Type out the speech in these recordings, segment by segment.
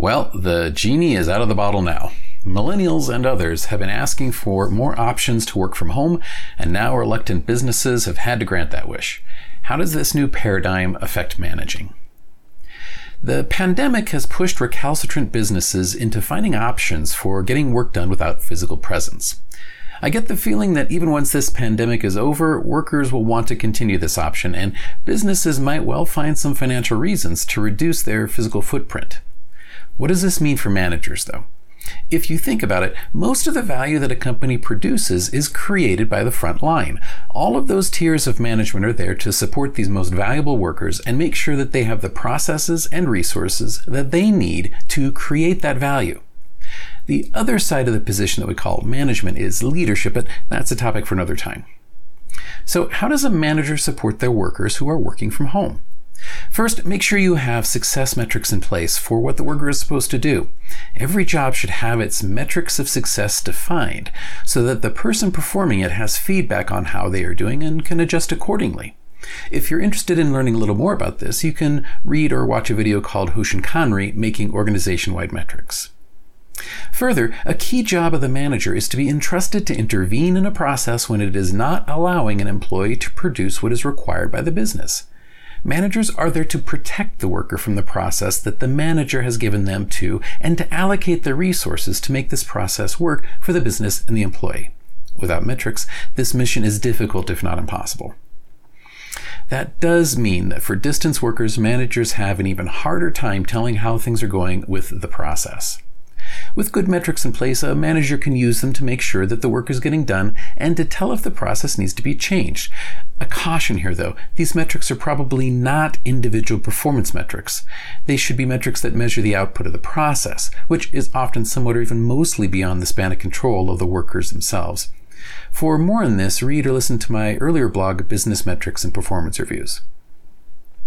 Well, the genie is out of the bottle now. Millennials and others have been asking for more options to work from home, and now reluctant businesses have had to grant that wish. How does this new paradigm affect managing? The pandemic has pushed recalcitrant businesses into finding options for getting work done without physical presence. I get the feeling that even once this pandemic is over, workers will want to continue this option, and businesses might well find some financial reasons to reduce their physical footprint. What does this mean for managers, though? If you think about it, most of the value that a company produces is created by the front line. All of those tiers of management are there to support these most valuable workers and make sure that they have the processes and resources that they need to create that value. The other side of the position that we call management is leadership, but that's a topic for another time. So, how does a manager support their workers who are working from home? First, make sure you have success metrics in place for what the worker is supposed to do. Every job should have its metrics of success defined so that the person performing it has feedback on how they are doing and can adjust accordingly. If you're interested in learning a little more about this, you can read or watch a video called Hoshin Kanri Making Organization Wide Metrics. Further, a key job of the manager is to be entrusted to intervene in a process when it is not allowing an employee to produce what is required by the business. Managers are there to protect the worker from the process that the manager has given them to and to allocate the resources to make this process work for the business and the employee. Without metrics, this mission is difficult if not impossible. That does mean that for distance workers, managers have an even harder time telling how things are going with the process. With good metrics in place, a manager can use them to make sure that the work is getting done and to tell if the process needs to be changed. A caution here though, these metrics are probably not individual performance metrics. They should be metrics that measure the output of the process, which is often somewhat or even mostly beyond the span of control of the workers themselves. For more on this, read or listen to my earlier blog, Business Metrics and Performance Reviews.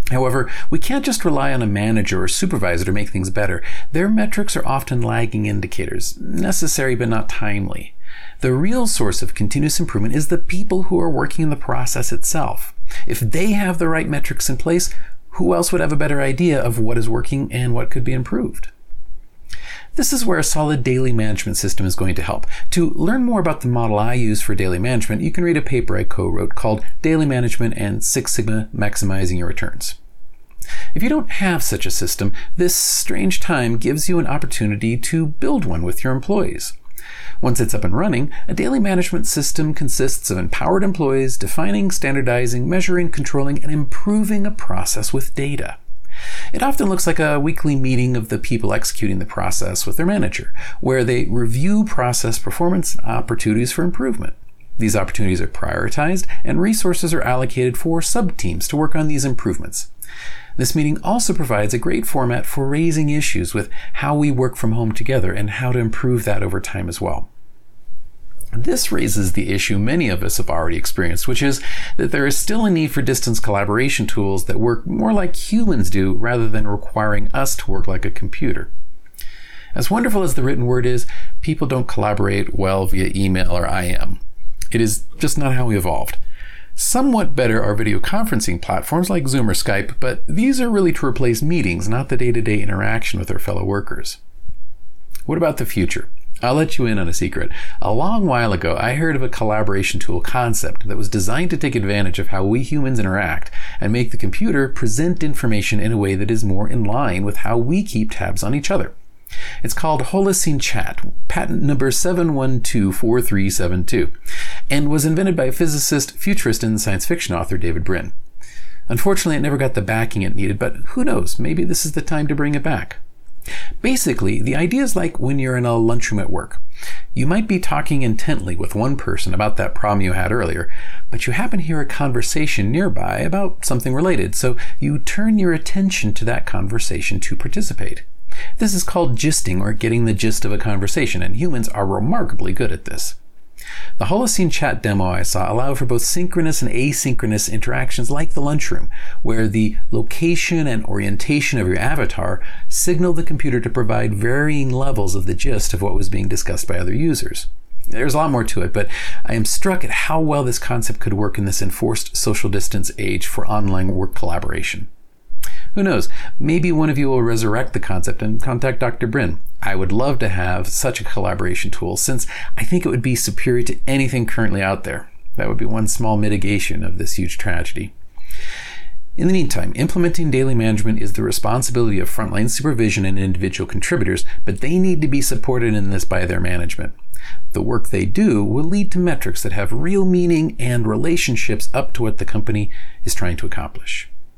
However, we can't just rely on a manager or supervisor to make things better. Their metrics are often lagging indicators, necessary but not timely. The real source of continuous improvement is the people who are working in the process itself. If they have the right metrics in place, who else would have a better idea of what is working and what could be improved? This is where a solid daily management system is going to help. To learn more about the model I use for daily management, you can read a paper I co-wrote called Daily Management and Six Sigma Maximizing Your Returns. If you don't have such a system, this strange time gives you an opportunity to build one with your employees. Once it's up and running, a daily management system consists of empowered employees defining, standardizing, measuring, controlling, and improving a process with data. It often looks like a weekly meeting of the people executing the process with their manager, where they review process performance and opportunities for improvement. These opportunities are prioritized, and resources are allocated for sub teams to work on these improvements. This meeting also provides a great format for raising issues with how we work from home together and how to improve that over time as well. This raises the issue many of us have already experienced, which is that there is still a need for distance collaboration tools that work more like humans do rather than requiring us to work like a computer. As wonderful as the written word is, people don't collaborate well via email or IM. It is just not how we evolved. Somewhat better are video conferencing platforms like Zoom or Skype, but these are really to replace meetings, not the day to day interaction with our fellow workers. What about the future? I'll let you in on a secret. A long while ago, I heard of a collaboration tool concept that was designed to take advantage of how we humans interact and make the computer present information in a way that is more in line with how we keep tabs on each other. It's called Holocene Chat, patent number 7124372, and was invented by physicist, futurist, and science fiction author David Brin. Unfortunately, it never got the backing it needed, but who knows, maybe this is the time to bring it back. Basically, the idea is like when you're in a lunchroom at work. You might be talking intently with one person about that problem you had earlier, but you happen to hear a conversation nearby about something related, so you turn your attention to that conversation to participate. This is called gisting or getting the gist of a conversation, and humans are remarkably good at this. The Holocene chat demo I saw allowed for both synchronous and asynchronous interactions like the lunchroom, where the location and orientation of your avatar signaled the computer to provide varying levels of the gist of what was being discussed by other users. There's a lot more to it, but I am struck at how well this concept could work in this enforced social distance age for online work collaboration. Who knows? Maybe one of you will resurrect the concept and contact Dr. Brin. I would love to have such a collaboration tool since I think it would be superior to anything currently out there. That would be one small mitigation of this huge tragedy. In the meantime, implementing daily management is the responsibility of frontline supervision and individual contributors, but they need to be supported in this by their management. The work they do will lead to metrics that have real meaning and relationships up to what the company is trying to accomplish.